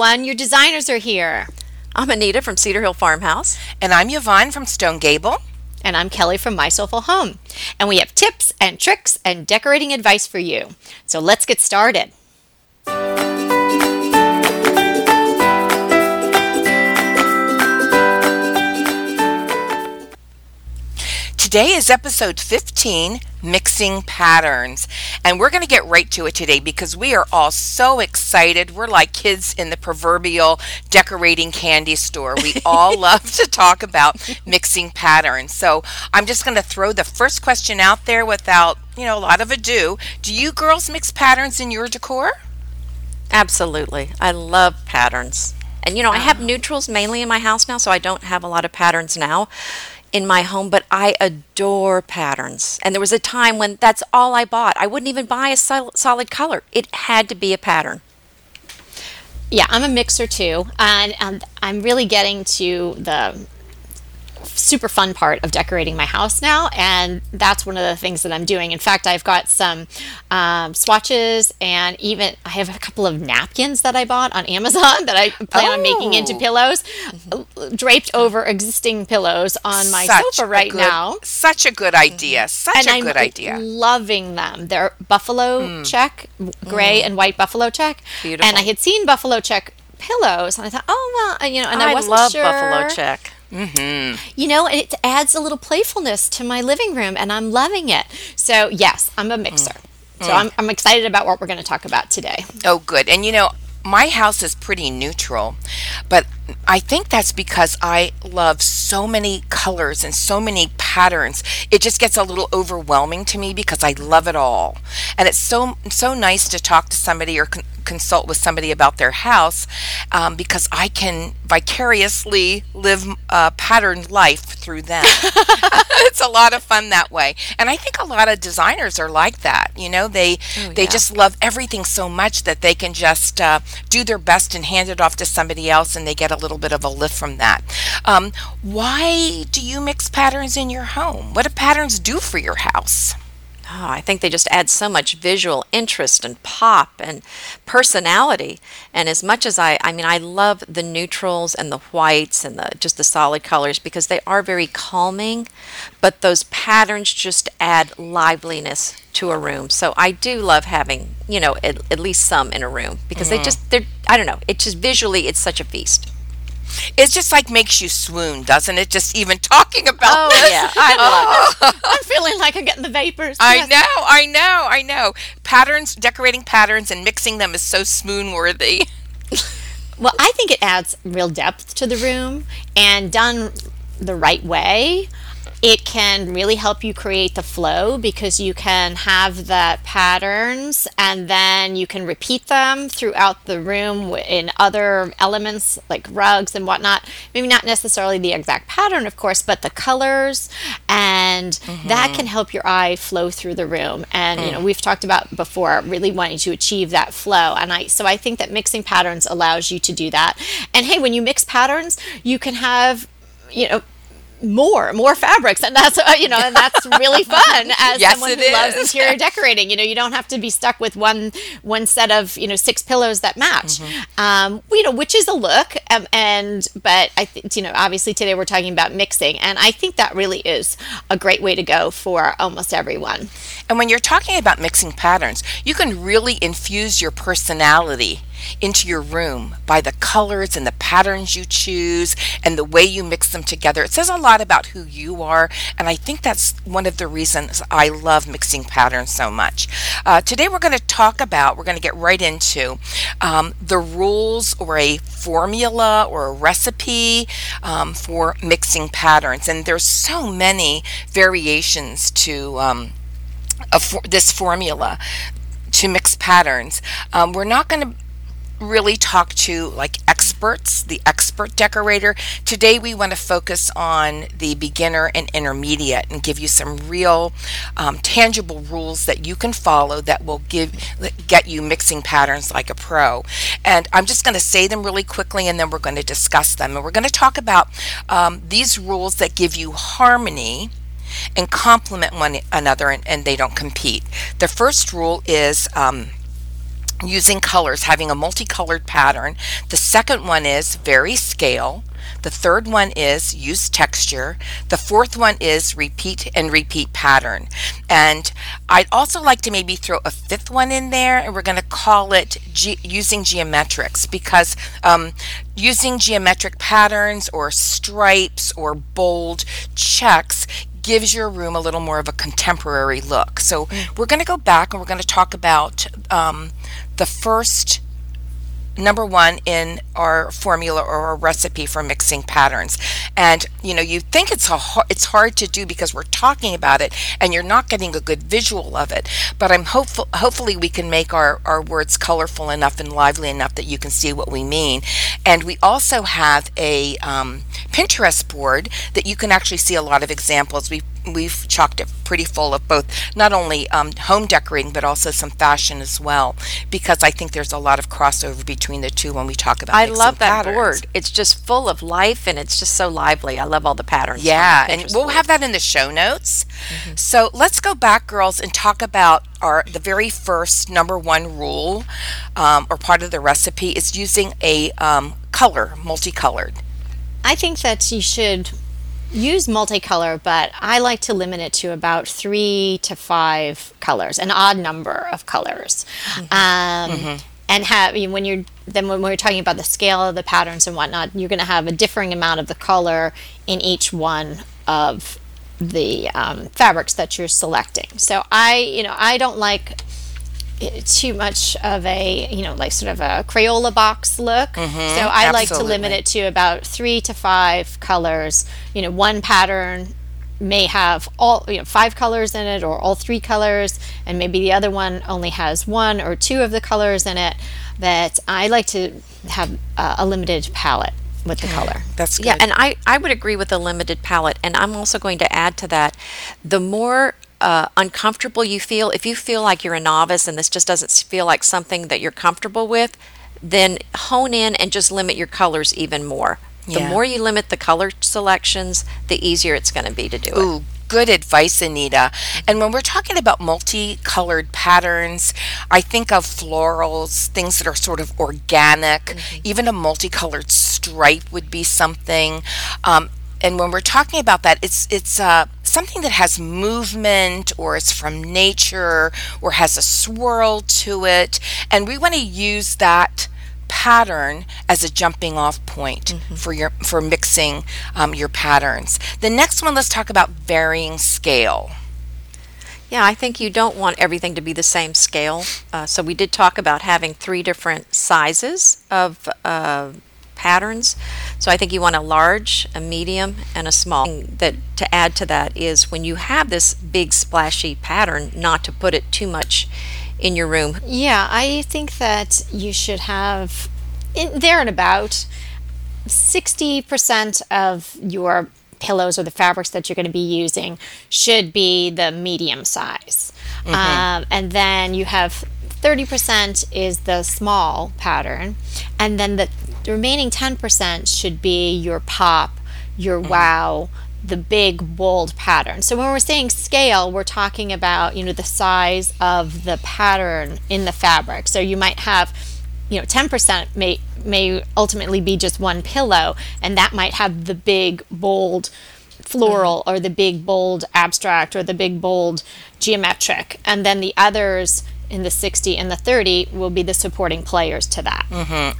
everyone. Your designers are here. I'm Anita from Cedar Hill Farmhouse. And I'm Yvonne from Stone Gable. And I'm Kelly from My Soulful Home. And we have tips and tricks and decorating advice for you. So let's get started. Today is episode 15 Mixing Patterns. And we're going to get right to it today because we are all so excited. We're like kids in the proverbial decorating candy store. We all love to talk about mixing patterns. So I'm just going to throw the first question out there without, you know, a lot of ado. Do you girls mix patterns in your decor? Absolutely. I love patterns. And you know, I have ah. neutrals mainly in my house now, so I don't have a lot of patterns now in my home, but I adore patterns. And there was a time when that's all I bought. I wouldn't even buy a sol- solid color, it had to be a pattern. Yeah, I'm a mixer too. And, and I'm really getting to the super fun part of decorating my house now and that's one of the things that i'm doing in fact i've got some um, swatches and even i have a couple of napkins that i bought on amazon that i plan oh. on making into oh. pillows mm-hmm. draped over existing pillows on my such sofa right good, now such a good idea such and a I'm good idea loving them they're buffalo mm. check gray mm. and white buffalo check Beautiful. and i had seen buffalo check pillows and i thought oh well you know and i, I wasn't love sure buffalo check Mm-hmm. You know, it adds a little playfulness to my living room, and I'm loving it. So, yes, I'm a mixer. Mm. So, I'm, I'm excited about what we're going to talk about today. Oh, good. And you know, my house is pretty neutral, but I think that's because I love so many colors and so many patterns. It just gets a little overwhelming to me because I love it all. And it's so so nice to talk to somebody or con- consult with somebody about their house um, because I can vicariously live a patterned life through them. it's a lot of fun that way, and I think a lot of designers are like that. You know, they oh, they yeah. just love everything so much that they can just uh, do their best and hand it off to somebody else, and they get a little bit of a lift from that. Um, why do you mix patterns in your home? What do patterns do for your house? Oh, I think they just add so much visual interest and pop and personality. And as much as I, I mean, I love the neutrals and the whites and the just the solid colors because they are very calming, but those patterns just add liveliness to a room. So I do love having, you know, at, at least some in a room because mm-hmm. they just, they're, I don't know, it just visually, it's such a feast. It just like makes you swoon, doesn't it? Just even talking about oh, this. yeah, I love it. I'm feeling like I'm getting the vapors. I yes. know, I know, I know. Patterns, decorating patterns, and mixing them is so swoon worthy. well, I think it adds real depth to the room, and done the right way it can really help you create the flow because you can have the patterns and then you can repeat them throughout the room in other elements like rugs and whatnot. Maybe not necessarily the exact pattern, of course, but the colors, and mm-hmm. that can help your eye flow through the room. And mm. you know, we've talked about before really wanting to achieve that flow, and I so I think that mixing patterns allows you to do that. And hey, when you mix patterns, you can have you know more more fabrics and that's uh, you know and that's really fun as yes, someone who is. loves interior decorating you know you don't have to be stuck with one one set of you know six pillows that match mm-hmm. um, you know which is a look um, and but i think you know obviously today we're talking about mixing and i think that really is a great way to go for almost everyone and when you're talking about mixing patterns you can really infuse your personality into your room by the colors and the patterns you choose and the way you mix them together. It says a lot about who you are, and I think that's one of the reasons I love mixing patterns so much. Uh, today, we're going to talk about, we're going to get right into um, the rules or a formula or a recipe um, for mixing patterns. And there's so many variations to um, for this formula to mix patterns. Um, we're not going to really talk to like experts, the expert decorator. Today we want to focus on the beginner and intermediate and give you some real um, tangible rules that you can follow that will give get you mixing patterns like a pro. And I'm just going to say them really quickly and then we're going to discuss them. And we're going to talk about um, these rules that give you harmony and complement one another and, and, they don't compete. The first rule is um, using colors, having a multicolored pattern. The second one is vary scale. The third one is use texture. The fourth one is repeat and repeat pattern. And I'd also like to maybe throw a fifth one in there, and we're going to call it ge- using geometrics because um, using geometric patterns or stripes or bold checks gives your room a little more of a contemporary look. So we're going to go back and we're going to talk about um, the first number one in our formula or our recipe for mixing patterns. And you know, you think it's a it's hard to do because we're talking about it and you're not getting a good visual of it. But I'm hopeful hopefully we can make our our words colorful enough and lively enough that you can see what we mean. And we also have a um, Pinterest board that you can actually see a lot of examples. We we've chalked it pretty full of both not only um, home decorating but also some fashion as well because I think there's a lot of crossover between the two when we talk about I mixing love that patterns. board. It's just full of life and it's just so lively. I love all the patterns. Yeah, and we'll board. have that in the show notes. So let's go back, girls, and talk about our the very first number one rule um, or part of the recipe is using a um, color, multicolored. I think that you should use multicolor, but I like to limit it to about three to five colors, an odd number of colors. Um, And have when you're then when we're talking about the scale of the patterns and whatnot, you're going to have a differing amount of the color in each one of the um, fabrics that you're selecting. So I, you know, I don't like too much of a you know like sort of a Crayola box look. so I like to limit it to about three to five colors. You know, one pattern may have all you know five colors in it or all three colors and maybe the other one only has one or two of the colors in it that i like to have uh, a limited palette with the color That's good. Yeah, and I, I would agree with the limited palette. And I'm also going to add to that the more uh, uncomfortable you feel, if you feel like you're a novice and this just doesn't feel like something that you're comfortable with, then hone in and just limit your colors even more. The more you limit the color selections, the easier it's going to be to do it. Ooh, good advice, Anita. And when we're talking about multicolored patterns, I think of florals, things that are sort of organic. Even a multicolored stripe would be something. Um, and when we're talking about that, it's it's uh, something that has movement or is from nature or has a swirl to it, and we want to use that pattern as a jumping off point for your for mixing um, your patterns. The next one, let's talk about varying scale. Yeah, I think you don't want everything to be the same scale. Uh, so we did talk about having three different sizes of uh, patterns. So I think you want a large, a medium, and a small. Thing That to add to that is when you have this big splashy pattern, not to put it too much in your room. Yeah, I think that you should have in, there and about 60% of your pillows or the fabrics that you're going to be using should be the medium size. Um, and then you have 30% is the small pattern. And then the, remaining 10% should be your pop, your mm-hmm. wow, the big bold pattern. So when we're saying scale, we're talking about, you know, the size of the pattern in the fabric. So you might have, you know, 10% may may ultimately be just one pillow and that might have the big bold floral mm-hmm. or the big bold abstract or the big bold geometric and then the others in the 60 and the 30 will be the supporting players to that.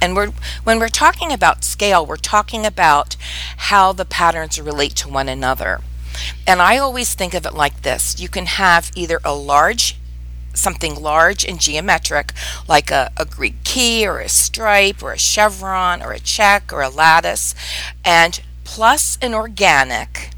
And we're when we're talking about scale, we're talking about how the patterns relate to one another. And I always think of it like this. You can have either a large something large and geometric like a, a Greek key or a stripe or a chevron or a check or a lattice and plus an organic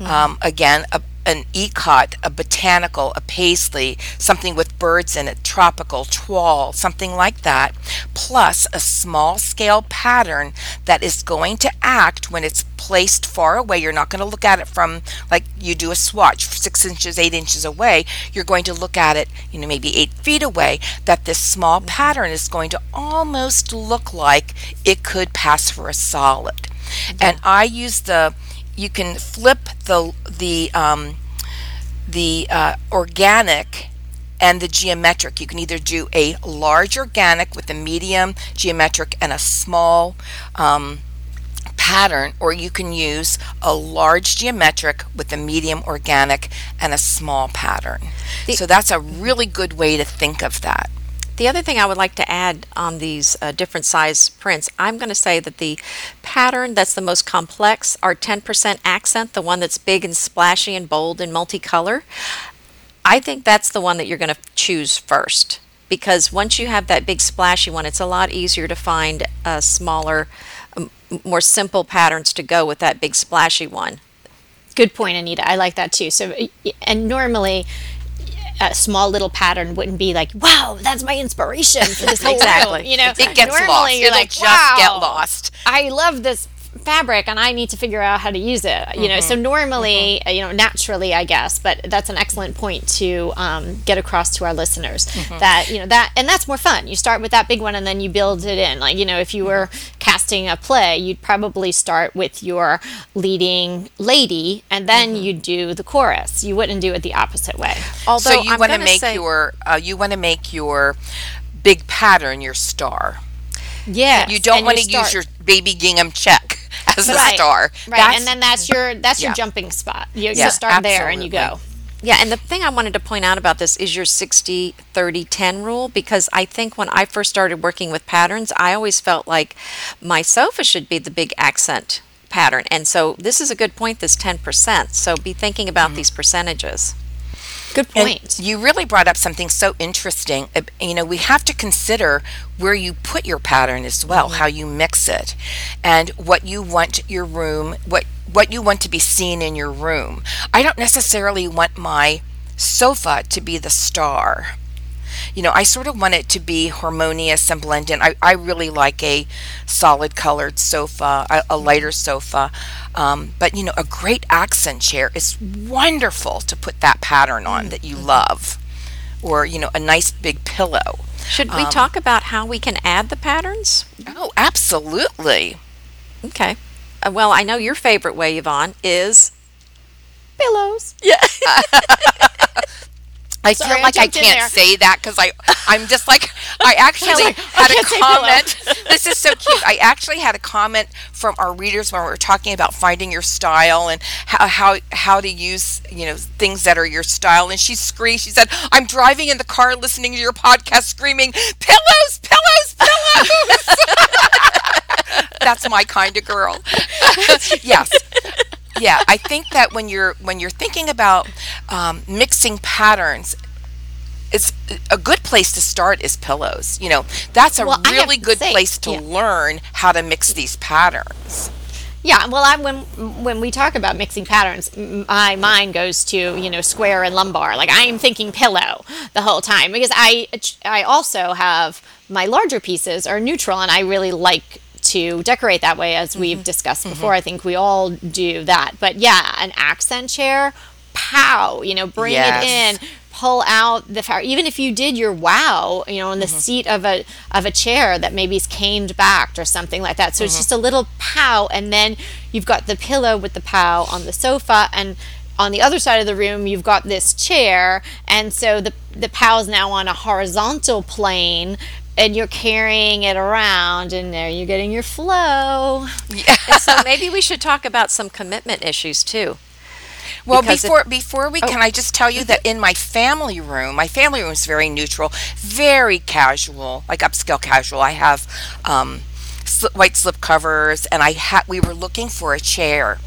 um, again a, an ikat, a botanical, a paisley, something with birds in it, tropical, toile, something like that, plus a small scale pattern that is going to act when it's placed far away. You're not going to look at it from like you do a swatch, six inches, eight inches away. You're going to look at it, you know, maybe eight feet away, that this small pattern is going to almost look like it could pass for a solid. And I use the you can flip the the um, the uh, organic and the geometric. You can either do a large organic with a medium geometric and a small um, pattern, or you can use a large geometric with a medium organic and a small pattern. so that's a really good way to think of that. The other thing I would like to add on these uh, different size prints, I'm going to say that the pattern that's the most complex, our 10% accent, the one that's big and splashy and bold and multicolor, I think that's the one that you're going to choose first. Because once you have that big splashy one, it's a lot easier to find a smaller, m- more simple patterns to go with that big splashy one. Good point, Anita. I like that too. So, and normally a small little pattern wouldn't be like, wow, that's my inspiration for this whole Exactly. You know, It gets normally lost. you're It'll like, just wow, get lost. I love this fabric and I need to figure out how to use it. You know, so Mm-hmm. normally, uh, you know, naturally, I guess, but that's an excellent point to um, get across to our listeners Mm-hmm. that, you know, that, and that's more fun. You start with that big one and then you build it in. Like, you know, if you were casting a play, you'd probably start with your leading lady and then Mm-hmm. you'd do the chorus. You wouldn't do it the opposite way. Although so you I'm want to gonna make say- your uh, you want to make your big pattern your star. Yeah. You don't want to use your baby gingham check as a right, star. Right. That's- and then that's your, that's your Yeah. jumping spot. You, Yeah, you start there and you go. Yeah, and the thing I wanted to point out about this is your 60 30 10 rule because I think when I first started working with patterns, I always felt like my sofa should be the big accent pattern. And so this is a good point, this 10%. So be thinking about mm-hmm. these percentages. Good And point. you really brought up something so interesting. Uh, You know, we have to consider where you put your pattern as well, how you mix it, and what you want your room, what what you want to be seen in your room. I don't necessarily want my sofa to be the star. You know, I sort of want it to be harmonious and blend in. I, I really like a solid colored sofa, a, a lighter sofa. Um, but, you know, a great accent chair is wonderful to put that pattern on that you love. Or, you know, a nice big pillow. Should we talk about how we can add the patterns? Oh, absolutely. Okay. Uh, well, I know your favorite way, Yvonne, is Pillows. I Sorry, feel like I in can't say that because I I'm just like I actually like, had a say pillow. comment. this is so cute. I actually had a comment from our readers when we were talking about finding your style and how how how to use you know things that are your style. And she screamed. She said, "I'm driving in the car listening to your podcast, screaming pillows, pillows, pillows." That's my kind of girl. yes yeah i think that when you're when you're thinking about um, mixing patterns it's a good place to start is pillows you know that's a Well, really good say, place to yeah. learn how to mix these patterns Yeah, well, I, when when we talk about mixing patterns, my mind goes to you know square and lumbar. Like I am thinking pillow the whole time because I I also have my larger pieces are neutral, and I really like to decorate that way, as we've mm-hmm. discussed mm-hmm. before. I think we all do that. But yeah, an accent chair, pow, you know, bring Yes. it in. Pull out the fabric. Even if you did your wow, you know, on the mm-hmm. seat of a of a chair that maybe is caned backed or something like that. So it's just a little pow, and then you've got the pillow with the pow on the sofa, and on the other side of the room you've got this chair, and so the the pow is now on a horizontal plane. And you're carrying it around, and there you're getting your flow. And so maybe we should talk about some commitment issues too. Well, Because if- before before we can I just tell you that in my family room, my family room is very neutral, very casual, like upscale casual. I have um, sli- white slip covers, and I had we were looking for a chair,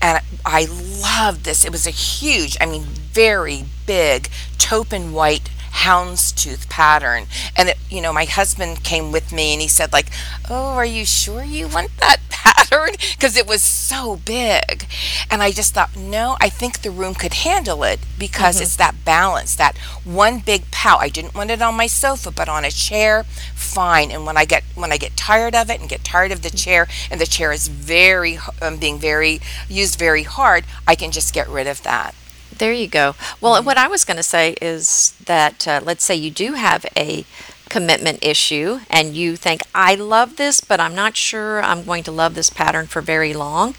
and I loved this. It was a huge, I mean, very big taupe and white houndstooth pattern. And it, you know my husband came with me and he said like oh are you sure you want that pattern? Because it was so big. And i just thought no i think the room could handle it because it's that balance that one big pout. I didn't want it on my sofa but on a chair fine. And when i get when i get tired of it and get tired of the chair and the chair is very um, being very used very hard i can just get rid of that There you go. Well, what I was going to say is that uh, let's say you do have a commitment issue and you think, I love this, but I'm not sure I'm going to love this pattern for very long,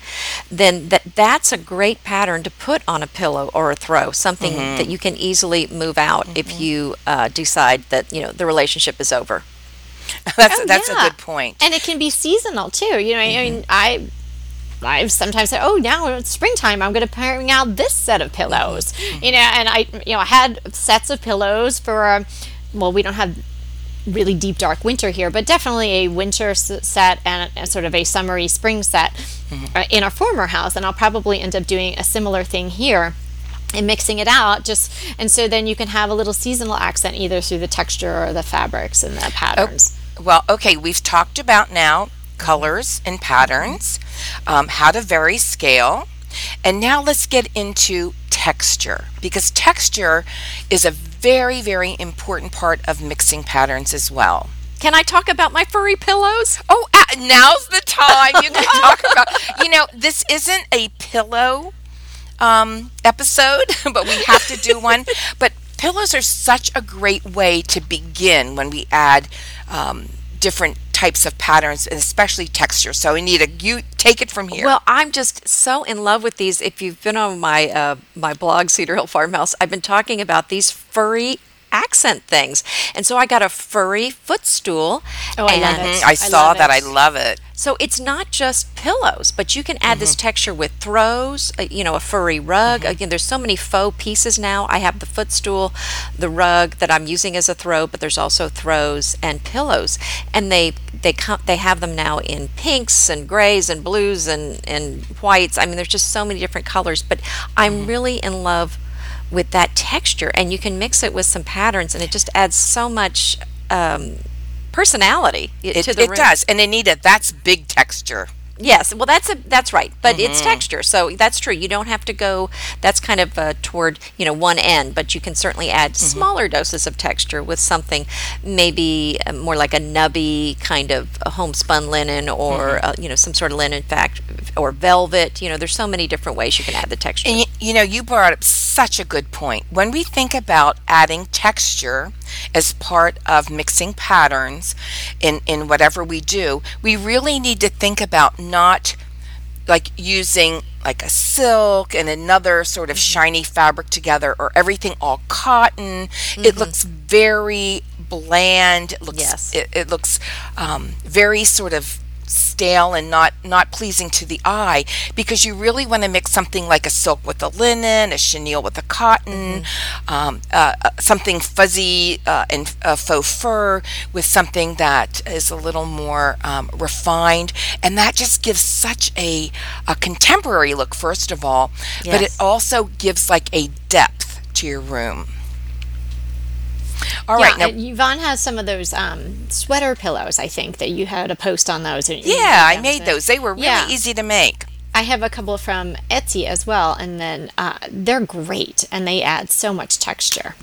then that, that's a great pattern to put on a pillow or a throw, something that you can easily move out if you uh, decide that, you know, the relationship is over. That's Oh, that's yeah. a good point. And it can be seasonal too. You know, I mean, I I've sometimes said, "Oh, now it's springtime. I'm going to bring out this set of pillows." You know, and I, you know, I had sets of pillows for. um, Well, we don't have really deep dark winter here, but definitely a winter set and a, sort of a summery spring set uh, in our former house. And I'll probably end up doing a similar thing here and mixing it out just and so then you can have a little seasonal accent either through the texture or the fabrics and the patterns. Well, okay, we've talked about now colors and patterns, um, how to vary scale, and now let's get into texture because texture is a very, very important part of mixing patterns as well. Can I talk about my furry pillows? Oh, now's the time you can talk about. You know, this isn't a pillow um, episode, but we have to do one. But pillows are such a great way to begin when we add um, different types of patterns and especially texture. So, Anita, you take it from here. Well, I'm just so in love with these. If you've been on my uh, my blog, Cedar Hill Farmhouse, I've been talking about these furry accent things, and so I got a furry footstool. Oh, I love it. I saw that. I love it. So it's not just pillows, but you can add this mm-hmm. texture with throws, uh, you know, a furry rug. Mm-hmm. Again, there's so many faux pieces now. I have the footstool, the rug that I'm using as a throw, but there's also throws and pillows. And they they come they have them now in pinks and grays and blues and and whites. I mean, there's just so many different colors, but I'm mm-hmm. really in love with that texture and you can mix it with some patterns and it just adds so much um, personality It, to the it room. does. And Anita, that's big texture. Yes, well, that's a that's right, but Mm-hmm. it's texture, so that's true. You don't have to go. That's kind of uh, toward you know one end, but you can certainly add Mm-hmm. smaller doses of texture with something maybe uh, more like a nubby kind of homespun linen, or Mm-hmm. uh, you know some sort of linen, fact, or velvet. You know, there's so many different ways you can add the texture. And you, you know, you brought up such a good point. When we think about adding texture as part of mixing patterns in, in whatever we do, we really need to think about not like using like a silk and another sort of shiny fabric together or everything all cotton. It looks very bland. It looks Yes. it, it looks um, very sort of stale and not not pleasing to the eye because you really want to mix something like a silk with a linen, a chenille with a cotton, um, uh, uh, something fuzzy uh, and uh, faux fur with something that is a little more um, refined, and that just gives such a, a contemporary look. First of all, but it also gives like a depth to your room. All yeah, right, now Yvonne has some of those um, sweater pillows. I think that you had a post on those. and yeah, I made those. They were really Yeah. easy to make. I have a couple from Etsy as well, and then uh, they're great, and they add so much texture.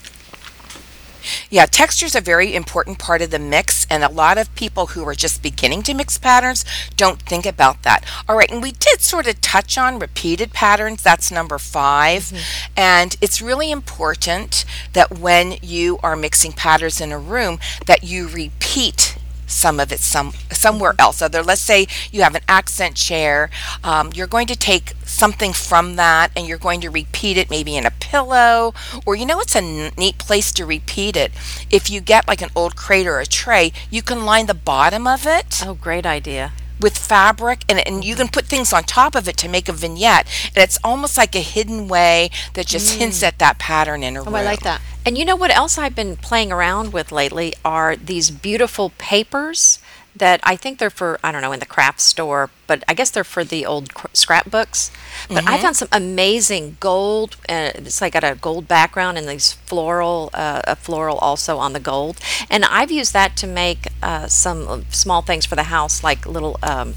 Yeah, texture is a very important part of the mix, and a lot of people who are just beginning to mix patterns don't think about that. All right, and we did sort of touch on repeated patterns. That's number 5 mm-hmm. and it's really important that when you are mixing patterns in a room, that you repeat some of it some somewhere else. Other, let's say you have an accent chair, um, you're going to take something from that and you're going to repeat it maybe in a pillow, or you know, it's a n- neat place to repeat it. If you get like an old crate or a tray, you can line the bottom of it oh, great idea. With fabric and, and you can put things on top of it to make a vignette and it's almost like a hidden way that just mm. hints at that pattern in a Oh, room I like that. And you know what else I've been playing around with lately are these beautiful papers that I think they're for, I don't know, in the craft store, but I guess they're for the old cr- scrapbooks. But I found some amazing gold, uh, it's like got a gold background and these floral, uh, a floral also on the gold. And I've used that to make uh, some small things for the house, like little um,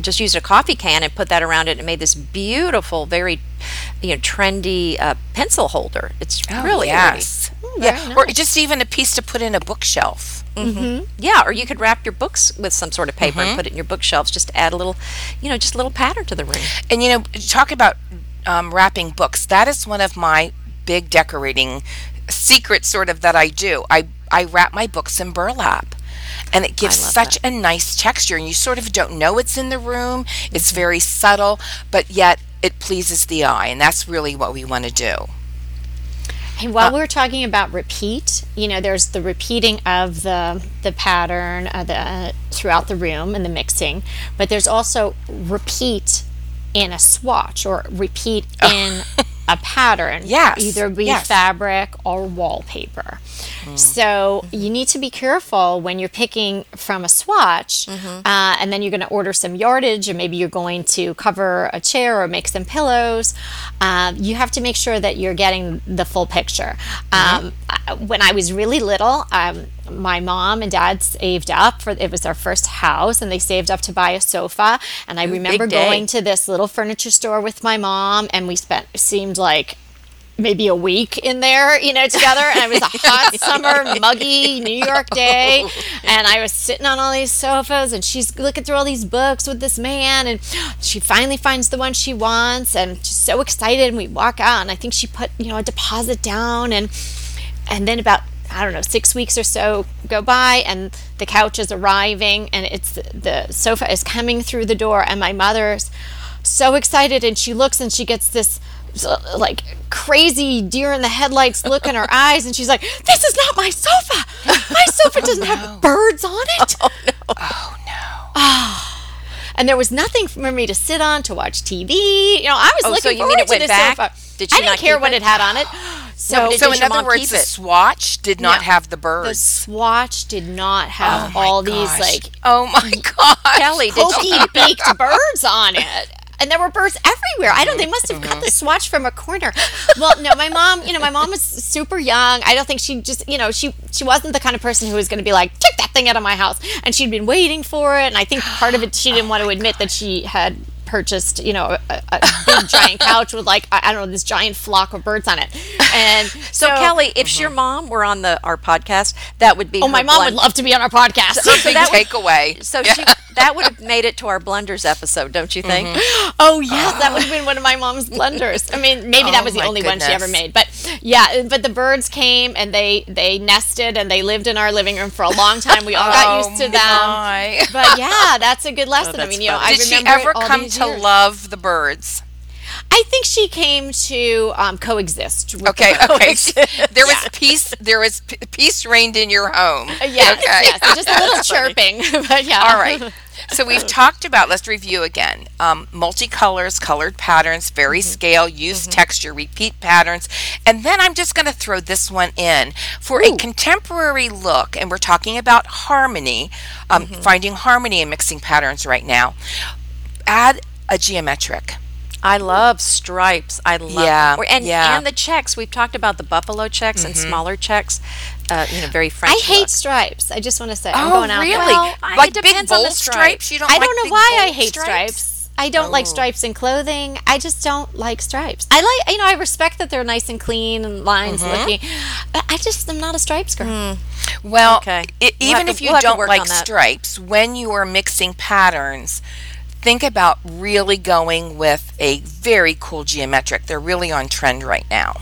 just used a coffee can and put that around it and made this beautiful, very, you know, trendy uh, pencil holder. It's Oh, really yes. very yeah, or just even a piece to put in a bookshelf. Pretty. Yeah, or you could wrap your books with some sort of paper and mm-hmm. put it in your bookshelves. Just to add a little, you know, just a little pattern to the room. And you know, talk about um, wrapping books. That is one of my big decorating secrets, sort of that I do. I I wrap my books in burlap. And it gives such a nice texture, and you sort of don't know it's in the room. It's very subtle, but yet it pleases the eye, and that's really what we want to do. Hey, while we're talking about repeat, you know, there's the repeating of the the pattern uh, the, uh, throughout the room and the mixing, but there's also repeat in a swatch or repeat in a pattern. Yes, either be yes. fabric or wallpaper. So you need to be careful when you're picking from a swatch, uh, and then you're going to order some yardage, and maybe you're going to cover a chair or make some pillows. Um, you have to make sure that you're getting the full picture. Um, when I was really little, um, my mom and dad saved up for it was our first house, and they saved up to buy a sofa. And I remember going to this little furniture store with my mom, and we spent seemed like maybe a week in there, you know, together. And it was a hot summer, muggy New York day. And I was sitting on all these sofas and she's looking through all these books with this man. And she finally finds the one she wants and she's so excited. And we walk out and I think she put, you know, a deposit down. And, and then about, I don't know, six weeks or so go by and the couch is arriving and it's the sofa is coming through the door. And my mother's so excited and she looks and she gets this like crazy deer in the headlights look in her eyes and she's like this is not my sofa my sofa oh, doesn't have birds on it Oh no! Ah. And there was nothing for me to sit on to watch tv you know i was Oh, looking so you forward mean it to went this back? sofa Did i didn't not care what it? it had on it so but So in other words, the swatch did not No. have the birds. the swatch did not oh have Oh all these like oh my god, Kelly, did you beaked birds on it. And there were birds everywhere. I don't. They must have cut mm-hmm. the swatch from a corner. Well, no, my mom. You know, my mom was super young. I don't think she just. You know, she she wasn't the kind of person who was going to be like, take that thing out of my house. And she'd been waiting for it. And I think part of it, she didn't want to admit that she had purchased, you know, a, a big giant couch with like I, I don't know this giant flock of birds on it. And So, Kelly, if mm-hmm. your mom were on the our podcast, that would be oh, my mom blund- would love to be on our podcast. So, big that would- takeaway. So she that would have made it to our blunders episode, don't you think? Mm-hmm. Oh yes, that would have been one of my mom's blunders. I mean, maybe that Oh, was the only one she ever made. But yeah, but the birds came and they they nested and they lived in our living room for a long time. We all got Oh, used to them. my. But yeah, that's a good oh, lesson. I mean, you know. I Did she ever come to years. love the birds? I think she came to um, coexist. With Okay, the okay. There was peace. There was p- peace reigned in your home. Yes, Okay. yes, just a little chirping. but yeah. All right. So we've talked about. Let's review again. Um, multicolors, colored patterns, vary scale, use texture, repeat patterns, and then I'm just going to throw this one in for a contemporary look. And we're talking about harmony, um, finding harmony in mixing patterns right now. Add a geometric. I love stripes. I love Yeah, or- and yeah. and the checks. We've talked about the buffalo checks and smaller checks. Uh, you know, very French. I hate look. stripes. I just want to say. I'm Oh, going out really? Well, I- like it depends big on the bold stripes? You don't I like don't know big, why I hate stripes. I don't like Oh. stripes in clothing. I just don't like stripes. I like, you know, I respect that they're nice and clean and lines Mm-hmm. looking, but I just am not a stripes girl. Well, Okay. i- We'll even have if to- you we'll don't like stripes, when you are mixing patterns, think about really going with a very cool geometric. They're really on trend right now.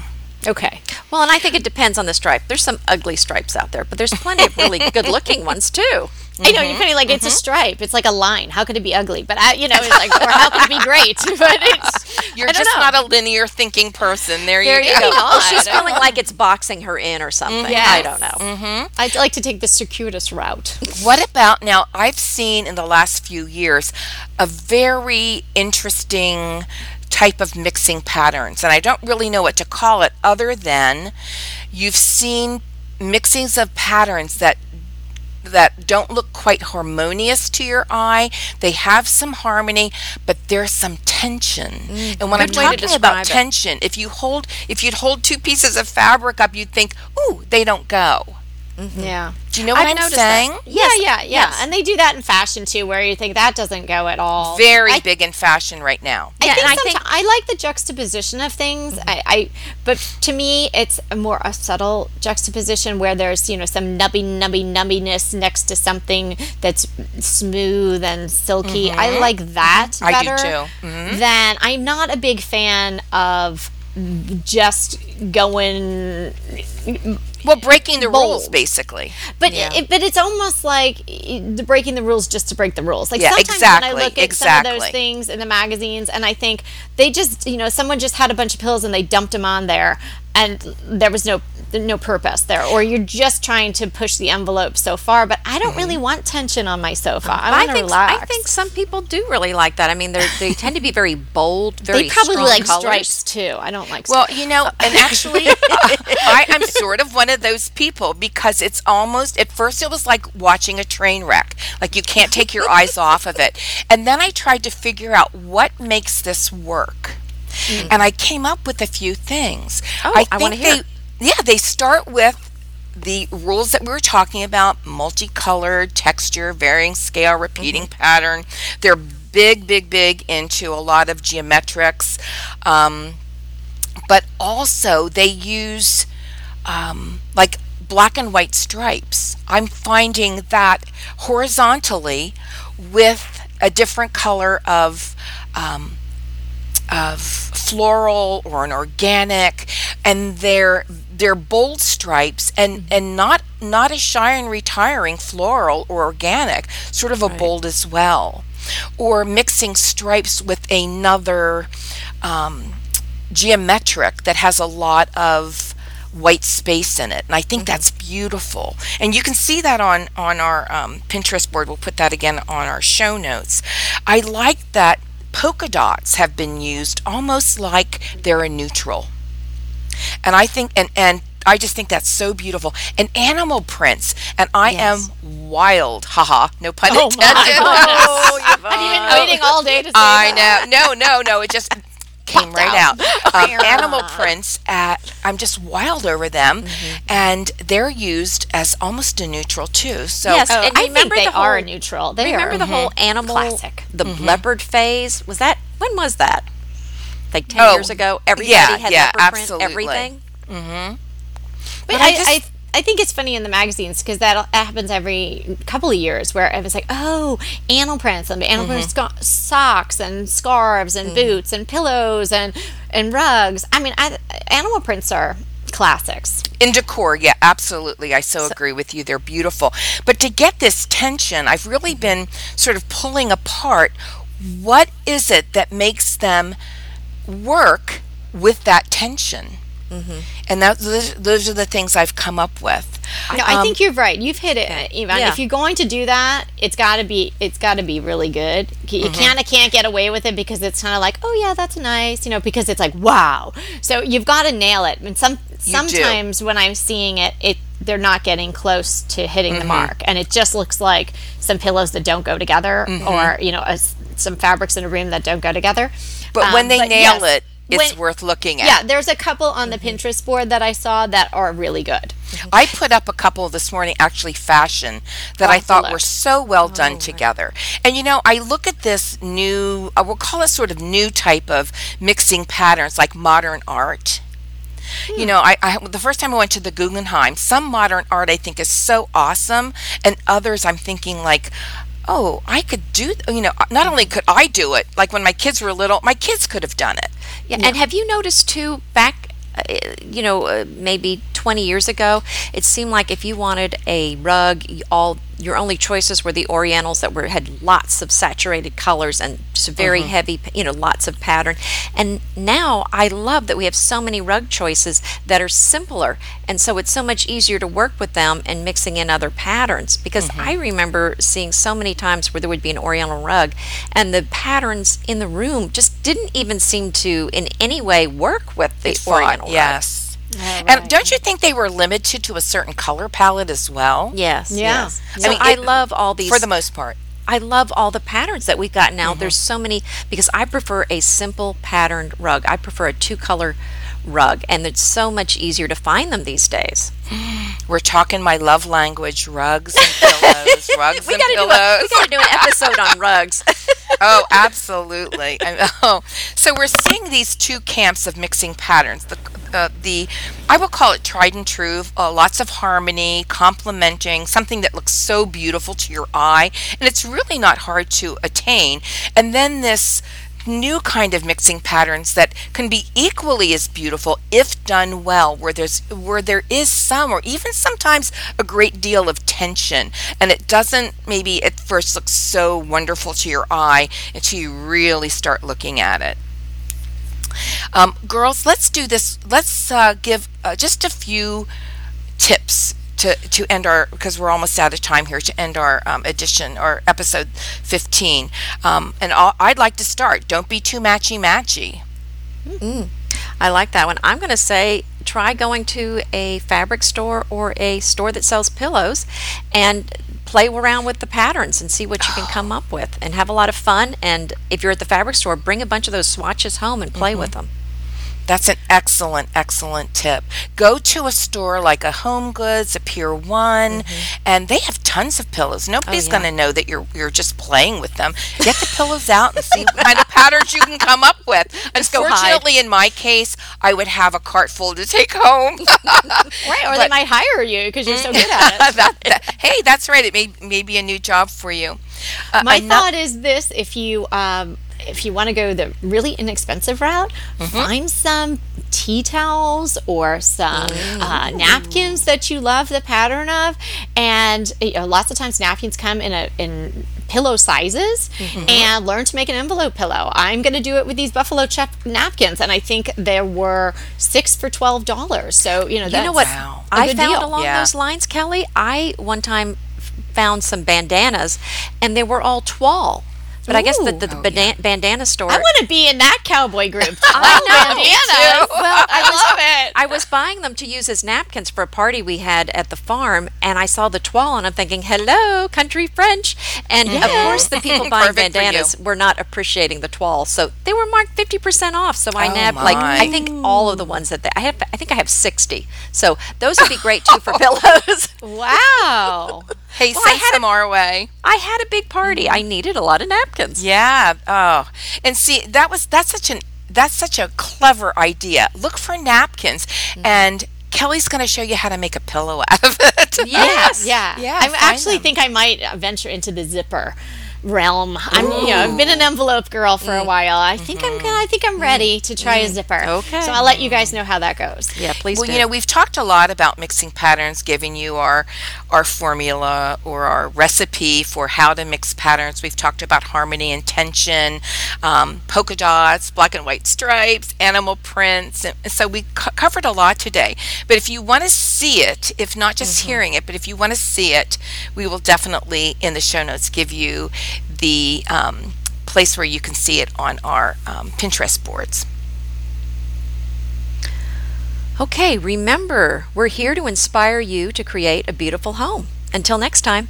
Okay. Well, and I think it depends on the stripe. There's some ugly stripes out there, but there's plenty of really good-looking ones too. I know you're Mm-hmm. kind of like it's a stripe. It's like a line. How could it be ugly? But I, you know, it's like or how could it be great? But it's You're I just know. not a linear thinking person. There, There you you go. go. Oh, she's I don't feeling like it's boxing her in or something. I don't know. I'd like to take the circuitous route. What about now? I've seen in the last few years a very interesting type of mixing patterns, and I don't really know what to call it other than you've seen mixings of patterns that that don't look quite harmonious to your eye. They have some harmony, but there's some tension. Mm, and when I'm good way to talking about it. tension, if you hold if you'd hold two pieces of fabric up, you'd think, "Ooh, they don't go." Yeah. Do you know what I've I'm noticed saying? that. Yeah, yeah, yeah. yes. And they do that in fashion too, where you think that doesn't go at all. Very I big in fashion right now. I Yeah, think I think- I like the juxtaposition of things. I, I, but to me, it's a more a subtle juxtaposition where there's you know some nubby, nubby, nubbiness next to something that's smooth and silky. I like that Mm-hmm. I do too. Mm-hmm. Than I'm not a big fan of just going Well, breaking the rules, basically. But Yeah. it, but it's almost like the breaking the rules just to break the rules. Like Yeah, sometimes when I look at some of those things in the magazines, and I think they just you know someone just had a bunch of pills and they dumped them on there, and there was no no purpose there, or you're just trying to push the envelope so far. But I don't really mm-hmm. want tension on my sofa. I I want to think relax. I think some people do really like that. I mean, they they tend to be very bold, very they probably strong like colors. stripes too. I don't like Well, stripes. you know, and actually, I, I'm sort of one of those people because it's almost, at first, it was like watching a train wreck. Like you can't take your eyes off of it. And then I tried to figure out what makes this work. And I came up with a few things. Oh, I wanna hear. they, yeah, they start with the rules that we were talking about multicolored, texture, varying scale, repeating pattern. They're big, big, big into a lot of geometrics. Um, but also they use um, like black and white stripes. I'm finding that horizontally with a different color of um, of floral or an organic, and they're they're bold stripes and and not not a shy and retiring floral or organic, sort of a bold as well, or mixing stripes with another um, geometric that has a lot of white space in it and i think that's beautiful and you can see that on on our um, pinterest board we'll put that again on our show notes i like that polka dots have been used almost like they're a neutral and i think and and i just think that's so beautiful and animal prints and i Yes. am wild haha no pun Oh intended my I've been waiting all day to say I that. know. No, no, no. It just came right out. Um, animal prints at I'm just wild over them, Mm-hmm. and they're used as almost a neutral too. So Yes, Oh, and I think remember they the are whole- neutral. They Remember are the whole animal classic. the leopard phase? Was that when was that? Like ten Oh, years ago, everybody yeah, had yeah, leopard print, absolutely. everything. But, But I I, just- I, I think it's funny in the magazines because that happens every couple of years where it's like, oh, animal prints and animal print Mm-hmm. sco- socks and scarves and boots and pillows and and rugs. I mean, I, animal prints are classics. in decor, yeah, absolutely. I so, agree with you. They're beautiful. But to get this tension, I've really been sort of pulling apart what is it that makes them work with that tension. Mm-hmm. And that, those, those are the things I've come up with. No, I think you're right. You've hit it, Yvonne. Yeah. If you're going to do that, it's got to be it's got to be really good. You Mm-hmm. kind of can't get away with it because it's kind of like, oh yeah, that's nice, you know, because it's like wow. So you've got to nail it. And some sometimes when I'm seeing it, it they're not getting close to hitting Mm-hmm. the mark, and it just looks like some pillows that don't go together, Mm-hmm. or you know, a some fabrics in a room that don't go together. But when Um, they but nail yes, it, it's when- worth looking at. Yeah, there's a couple on the mm-hmm. Pinterest board that I saw that are really good. Mm-hmm. I put up a couple this morning, actually fashion, that oh, I thought look. were so well done oh. together. And you know, I look at this new, uh, I will call it sort of new type of mixing patterns, like modern art. You hmm. know, I, I the first time I went to the Guggenheim, some modern art I think is so awesome, and others I'm thinking like, oh, I could do. You know, not only could I do it, like when my kids were little, my kids could have done it. Yeah, and have you noticed too back uh, you know uh, maybe 20 years ago it seemed like if you wanted a rug y- all your only choices were the orientals that were had lots of saturated colors and just very mm-hmm. heavy you know lots of pattern. And now i love that we have so many rug choices that are simpler and so it's so much easier to work with them and mixing in other patterns. Because mm-hmm. i remember seeing so many times where there would be an oriental rug and the patterns in the room just didn't even seem to in any way work with the Fought, oriental rug. yes. And don't you think they were limited to a certain color palette as well? Yes. Yeah. Yes. I So mean, I it- love all these. For the most part. I love all the patterns that we've got now. Mm-hmm. There's so many because I prefer a simple patterned rug. I prefer a two color rug, and it's so much easier to find them these days. We're talking my love language, rugs and pillows, rugs We and got to do a, pillows. we got to do an episode on rugs. oh, absolutely. Oh, so we're seeing these two camps of mixing patterns. The uh, the I will call it tried and true. Uh, lots of harmony, complementing something that looks so beautiful to your eye, and it's really not hard to attain. And then this new kind of mixing patterns that can be equally as beautiful if done well, where there's where there is some or even sometimes a great deal of tension, and it doesn't maybe at first look so wonderful to your eye until you really start looking at it. Um, girls, let's do this. Let's uh, give uh, just a few tips to, to end our because we're almost out of time here to end our um, edition or episode 15 um, and i i'd like to start don't be too matchy matchy Mm, I like that one. I'm going to say try going to a fabric store or a store that sells pillows and play around with the patterns and see what you can come up with and have a lot of fun. And if you're at the fabric store, bring a bunch of those swatches home and play with them. That's an excellent, excellent tip. Go to a store like a Home Goods, a Pier One, and they have tons of pillows. Nobody's yeah. going to know that you're you're just playing with them. Get the pillows out and see what kind of patterns you can come up with. go hide. Unfortunately, in my case, I would have a cart full to take home. Right, or they But- might hire you because you're so good at it. That- that- hey, that's right. It may, may be a new job for you. Uh, My thought is this: if you um, if you want to go the really inexpensive route, mm-hmm. find some tea towels or some uh, napkins that you love the pattern of, and eh, you know, lots of times napkins come in a in pillow sizes, mm-hmm. and learn to make an envelope pillow. I'm going to do it with these buffalo check napkins, and I think there were six for twelve dollars. So you know, You know what Wow. a I good found deal. along Yeah. those lines, Kelly? I one time found some bandanas and they were all toile. But I guess the, the, the Ooh. banda- oh, bandana store. I want to be in that cowboy group. I know, me bandanas. Well, I was, love it. I was buying them to use as napkins for a party we had at the farm, and I saw the toile, and I'm thinking, "Hello, country French." And of mm-hmm. course, the people buying Perfect for you. bandanas were not appreciating the toile, so they were marked 50% off. So I Oh, nabbed like. I think all of the ones that they, I have. I think I have 60. So those would be great too for pillows. Wow. Hey, Well, I send had some our way. I had a big party. I needed a lot of napkins. Yeah. Oh, and see, that was that's such an that's such a clever idea. Look for napkins, Mm-hmm. and Kelly's going to show you how to make a pillow out of it. Yes. Yeah. Yeah, I actually them. think I might venture into the zipper realm. I'm you know, I've been an envelope girl for a mm. while. I think I'm mm-hmm. gonna I think I'm ready to try a mm. zipper. Okay. So I'll let you guys know how that goes. Yeah, please Well, do. you know, we've talked a lot about mixing patterns, giving you our our formula or our recipe for how to mix patterns. We've talked about harmony and tension, um, polka dots, black and white stripes, animal prints, and and so we co- covered a lot today. But if you want to see it, if not just mm-hmm. hearing it, but if you want to see it, we will definitely in the show notes give you the um, place where you can see it on our um, Pinterest boards. Okay, remember, we're here to inspire you to create a beautiful home. Until next time.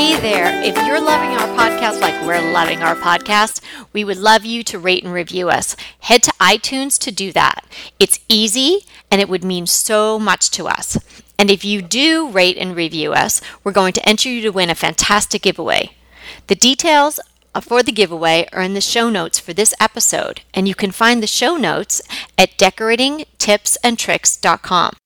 Hey there. If you're loving our podcast like we're loving our podcast, we would love you to rate and review us. Head to iTunes to do that. It's easy and it would mean so much to us. And if you do rate and review us, we're going to enter you to win a fantastic giveaway. The details for the giveaway are in the show notes for this episode, and you can find the show notes at decoratingtipsandtricks.com.